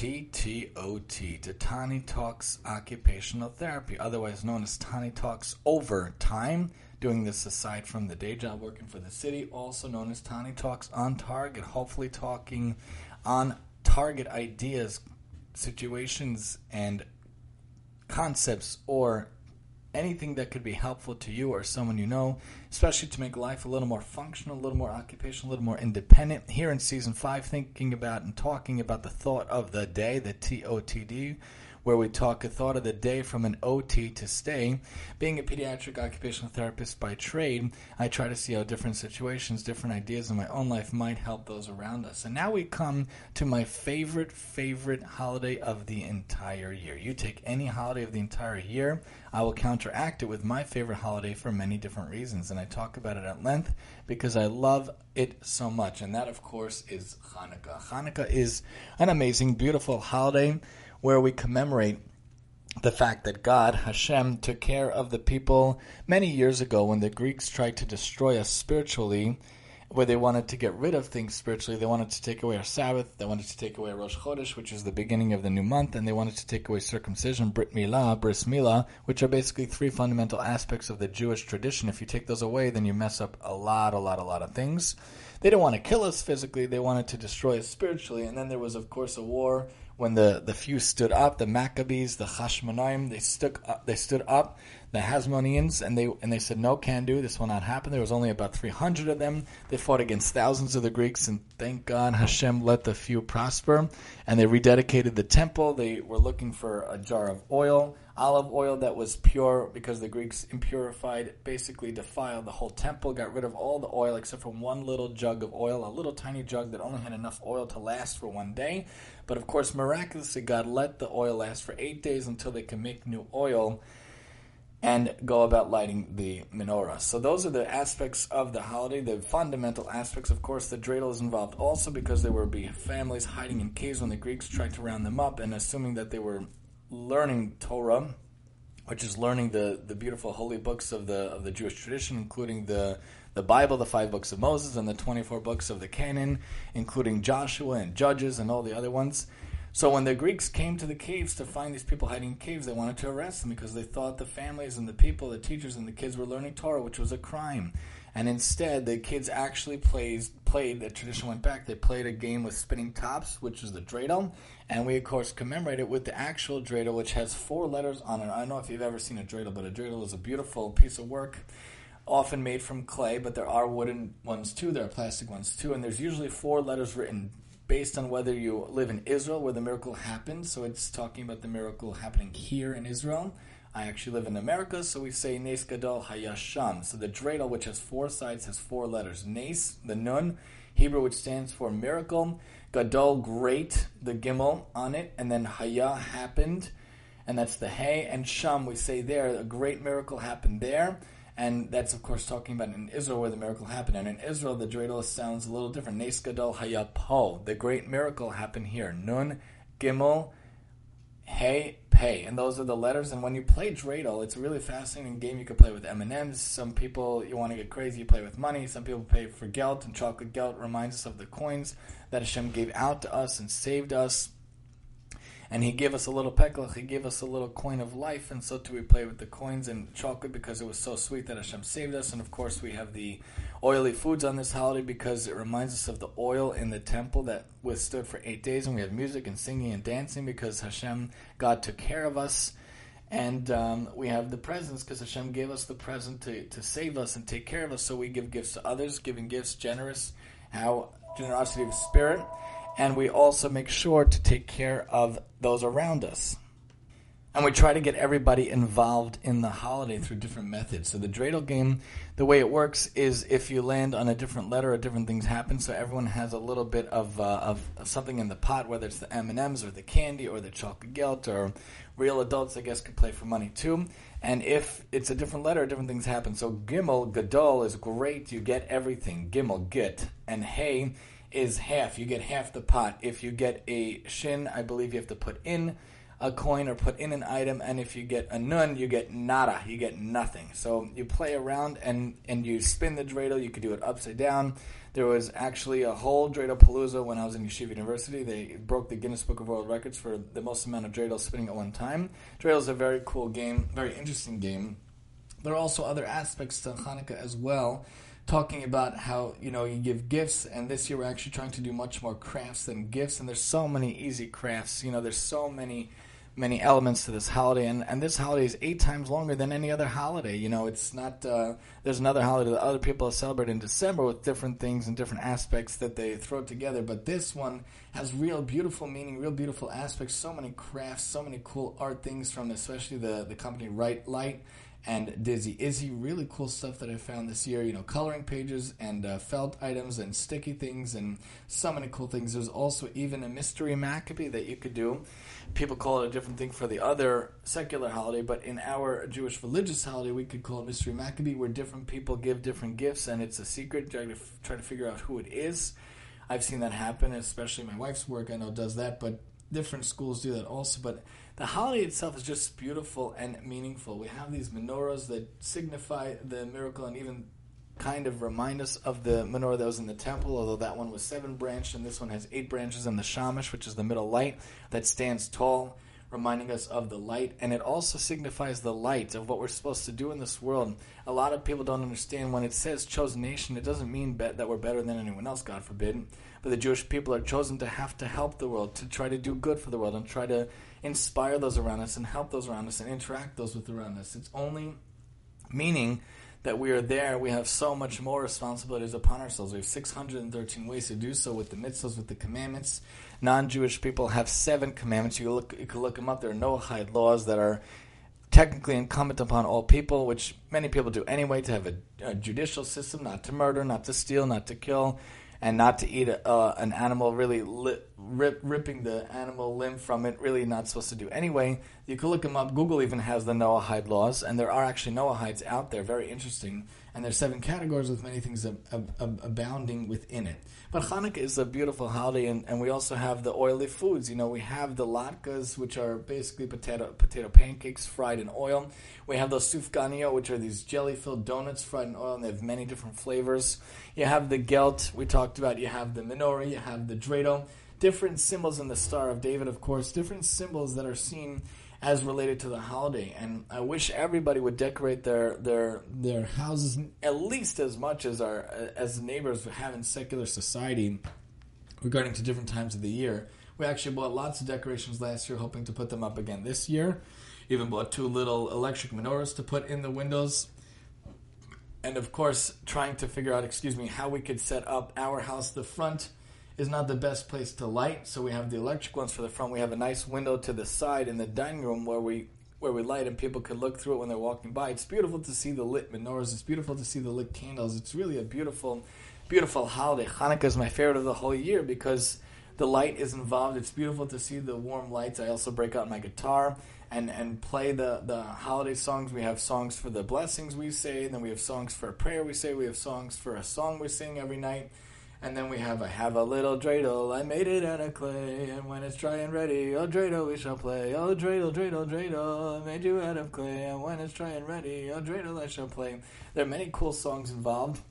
TTOT, to Tani Talks Occupational Therapy, otherwise known as Tani Talks Overtime. Doing this aside from the day job working for the city, also known as Tani Talks on Target, hopefully talking on target ideas, situations, and concepts or anything that could be helpful to you or someone you know, especially to make life a little more functional, a little more occupational, a little more independent. Here in season five, thinking about and talking about the thought of the day, the TOTD, where we talk a thought of the day from an OT to stay. Being a pediatric occupational therapist by trade, I try to see how different situations, different ideas in my own life might help those around us. And now we come to my favorite, favorite holiday of the entire year. You take any holiday of the entire year, I will counteract it with my favorite holiday for many different reasons. And I talk about it at length because I love it so much. And that, of course, is Hanukkah. Hanukkah is an amazing, beautiful holiday where we commemorate the fact that God, Hashem, took care of the people many years ago when the Greeks tried to destroy us spiritually, where they wanted to get rid of things spiritually. They wanted to take away our Sabbath, they wanted to take away Rosh Chodesh, which is the beginning of the new month, and they wanted to take away circumcision, Brit Milah, Bris Milah, which are basically three fundamental aspects of the Jewish tradition. If you take those away, then you mess up a lot, a lot, a lot of things. They didn't want to kill us physically, they wanted to destroy us spiritually, and then there was, of course, a war when the, the few stood up, the Maccabees, the Hashmonaim, they up, they stood up, the Hasmoneans, and they and they said no, can do. This will not happen. There was only about three hundred of them. They fought against thousands of the Greeks, and thank God Hashem let the few prosper. And they rededicated the temple. They were looking for a jar of oil, olive oil that was pure, because the Greeks impurified, basically defiled the whole temple. Got rid of all the oil except for one little jug of oil, a little tiny jug that only had enough oil to last for one day. But of course, miraculously, God let the oil last for eight days until they could make new oil and go about lighting the menorah. So those are the aspects of the holiday, the fundamental aspects. Of course, the dreidel is involved also because there were families hiding in caves when the Greeks tried to round them up, and assuming that they were learning Torah, which is learning the, the beautiful holy books of the of the Jewish tradition, including the the Bible, the five books of Moses, and the twenty four books of the Canon, including Joshua and Judges and all the other ones. So when the Greeks came to the caves to find these people hiding in caves, they wanted to arrest them because they thought the families and the people, the teachers and the kids were learning Torah, which was a crime. And instead, the kids actually plays, played, the tradition went back, they played a game with spinning tops, which was the dreidel. And we, of course, commemorate it with the actual dreidel, which has four letters on it. I don't know if you've ever seen a dreidel, but a dreidel is a beautiful piece of work, often made from clay, but there are wooden ones too, there are plastic ones too. And there's usually four letters written based on whether you live in Israel where the miracle happened. So it's talking about the miracle happening here in Israel. I actually live in America, so we say Nes Gadol Hayasham. So the dreidel, which has four sides, has four letters. Nes, the Nun, Hebrew, which stands for miracle. Gadol, great, the Gimel on it. And then Haya, happened. And that's the Hay. And Sham, we say there, a great miracle happened there. And that's, of course, talking about in Israel where the miracle happened. And in Israel, the dreidel sounds a little different. Nes Gadol Hayapo. The great miracle happened here. Nun, Gimel, Hey, Pay. And those are the letters. And when you play dreidel, it's a really fascinating game you can play with M&Ms. Some people, you want to get crazy, you play with money. Some people pay for gelt. And chocolate gelt reminds us of the coins that Hashem gave out to us and saved us and he gave us a little pekelach, he gave us a little coin of life, and so too we play with the coins and chocolate because it was so sweet that Hashem saved us. And of course, we have the oily foods on this holiday because it reminds us of the oil in the temple that withstood for eight days, and we have music and singing and dancing because Hashem, God, took care of us. And um, we have the presents because Hashem gave us the present to, to save us and take care of us. So we give gifts to others, giving gifts generous, how generosity of spirit and we also make sure to take care of those around us. And we try to get everybody involved in the holiday through different methods. So the dreidel game, the way it works is if you land on a different letter, different things happen. So everyone has a little bit of, uh, of something in the pot, whether it's the M and M's or the candy or the chocolate gelt or real adults, I guess, can play for money too. And if it's a different letter, different things happen. So Gimel Gadol is great; you get everything. Gimel Git and Hey is half. You get half the pot. If you get a shin, I believe you have to put in a coin or put in an item, and if you get a nun, you get nada, you get nothing. So you play around and, and you spin the dreidel. You could do it upside down. There was actually a whole dreidel palooza when I was in Yeshiva University. They broke the Guinness Book of World Records for the most amount of dreidel spinning at one time. Dreidel is a very cool game, very interesting game. There are also other aspects to Hanukkah as well talking about how you know you give gifts and this year we're actually trying to do much more crafts than gifts and there's so many easy crafts you know there's so many many elements to this holiday and, and this holiday is eight times longer than any other holiday you know it's not uh, there's another holiday that other people celebrate in december with different things and different aspects that they throw together but this one has real beautiful meaning real beautiful aspects so many crafts so many cool art things from especially the the company right light and Dizzy Izzy. Really cool stuff that I found this year. You know, coloring pages and uh, felt items and sticky things and so many cool things. There's also even a mystery Maccabee that you could do. People call it a different thing for the other secular holiday, but in our Jewish religious holiday, we could call it Mystery Maccabee, where different people give different gifts, and it's a secret. Try to, try to figure out who it is. I've seen that happen, especially my wife's work. I know does that, but different schools do that also. But the holiday itself is just beautiful and meaningful. We have these menorahs that signify the miracle and even kind of remind us of the menorah that was in the temple, although that one was seven branched and this one has eight branches and the shamash, which is the middle light that stands tall, reminding us of the light. And it also signifies the light of what we're supposed to do in this world. A lot of people don't understand when it says chosen nation, it doesn't mean that we're better than anyone else, God forbid. But the Jewish people are chosen to have to help the world, to try to do good for the world, and try to inspire those around us and help those around us and interact those with around us. It's only meaning that we are there, we have so much more responsibilities upon ourselves. We have 613 ways to do so with the mitzvahs, with the commandments. Non-Jewish people have seven commandments. You, look, you can look them up. There are Noahide laws that are technically incumbent upon all people, which many people do anyway, to have a, a judicial system, not to murder, not to steal, not to kill, and not to eat a, uh, an animal, really li- rip, ripping the animal limb from it, really not supposed to do anyway. You can look them up. Google even has the Noahide laws, and there are actually Noahides out there, very interesting. And there's seven categories with many things ab- ab- abounding within it. But Hanukkah is a beautiful holiday, and, and we also have the oily foods. You know, we have the latkes, which are basically potato potato pancakes fried in oil. We have those sufganiyot, which are these jelly-filled donuts fried in oil, and they have many different flavors. You have the gelt, we talked about. You have the menorah, you have the dreidel. Different symbols in the Star of David, of course. Different symbols that are seen as related to the holiday. And I wish everybody would decorate their their their houses at least as much as our as neighbors have in secular society regarding to different times of the year. We actually bought lots of decorations last year, hoping to put them up again this year. Even bought two little electric menorahs to put in the windows. And of course, trying to figure out, excuse me, how we could set up our house. The front is not the best place to light, so we have the electric ones for the front. We have a nice window to the side in the dining room where we where we light and people could look through it when they're walking by. It's beautiful to see the lit menorahs. It's beautiful to see the lit candles. It's really a beautiful, beautiful holiday. Hanukkah is my favorite of the whole year because the light is involved. It's beautiful to see the warm lights. I also break out my guitar and, and play the, the holiday songs. We have songs for the blessings we say, then we have songs for a prayer we say. We have songs for a song we sing every night. And then we have I have a little dreidel, I made it out of clay, and when it's dry and ready, oh dreidel we shall play. Oh dreidel, dreidel, dreidel, I made you out of clay, and when it's dry and ready, oh dreidel I shall play. There are many cool songs involved.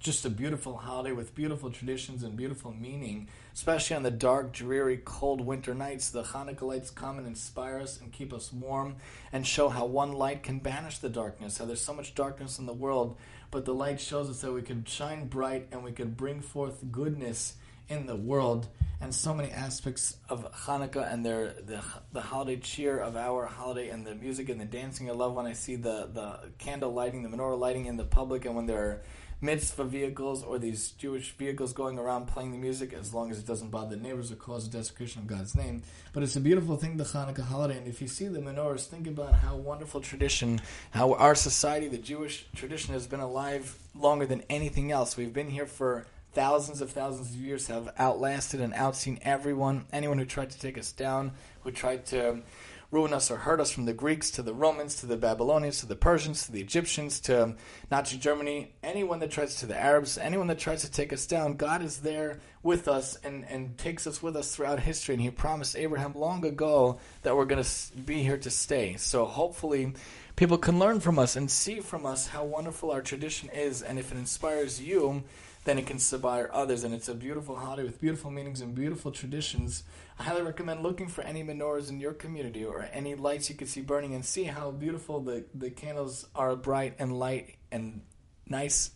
Just a beautiful holiday with beautiful traditions and beautiful meaning, especially on the dark, dreary, cold winter nights. The Hanukkah lights come and inspire us and keep us warm and show how one light can banish the darkness, how there's so much darkness in the world but the light shows us that we can shine bright and we can bring forth goodness in the world. And so many aspects of Hanukkah and their the, the holiday cheer of our holiday and the music and the dancing. I love when I see the, the candle lighting, the menorah lighting in the public, and when there are mitzvah vehicles or these Jewish vehicles going around playing the music as long as it doesn't bother the neighbors or cause a desecration of God's name. But it's a beautiful thing, the Hanukkah holiday. And if you see the menorahs, think about how wonderful tradition, how our society, the Jewish tradition, has been alive longer than anything else. We've been here for thousands of thousands of years, have outlasted and outseen everyone, anyone who tried to take us down, who tried to um, ruin us or hurt us from the Greeks to the Romans to the Babylonians to the Persians to the Egyptians to um, Nazi Germany, anyone that tries to the Arabs, anyone that tries to take us down, God is there with us and, and takes us with us throughout history. And He promised Abraham long ago that we're going to be here to stay. So hopefully, people can learn from us and see from us how wonderful our tradition is. And if it inspires you, then it can inspire others. And it's a beautiful holiday with beautiful meanings and beautiful traditions. I highly recommend looking for any menorahs in your community or any lights you could see burning and see how beautiful the, the candles are bright and light and nice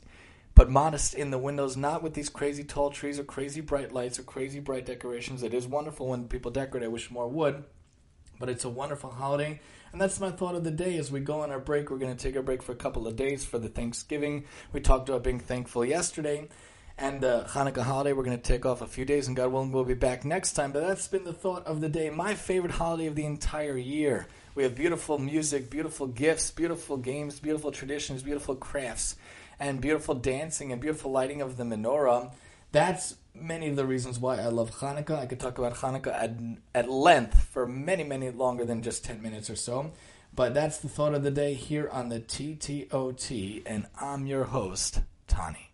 but modest in the windows, not with these crazy tall trees or crazy bright lights or crazy bright decorations. It is wonderful when people decorate. I wish more would, but it's a wonderful holiday. And that's my thought of the day. As we go on our break, we're going to take a break for a couple of days for the Thanksgiving. We talked about being thankful yesterday. And the Hanukkah holiday, we're going to take off a few days, and God willing, we'll be back next time. But that's been the thought of the day. My favorite holiday of the entire year. We have beautiful music, beautiful gifts, beautiful games, beautiful traditions, beautiful crafts and beautiful dancing and beautiful lighting of the menorah. That's many of the reasons why I love Hanukkah. I could talk about Hanukkah at, at length for many, many longer than just 10 minutes or so. But that's the thought of the day here on the TTOT, and I'm your host, Tani.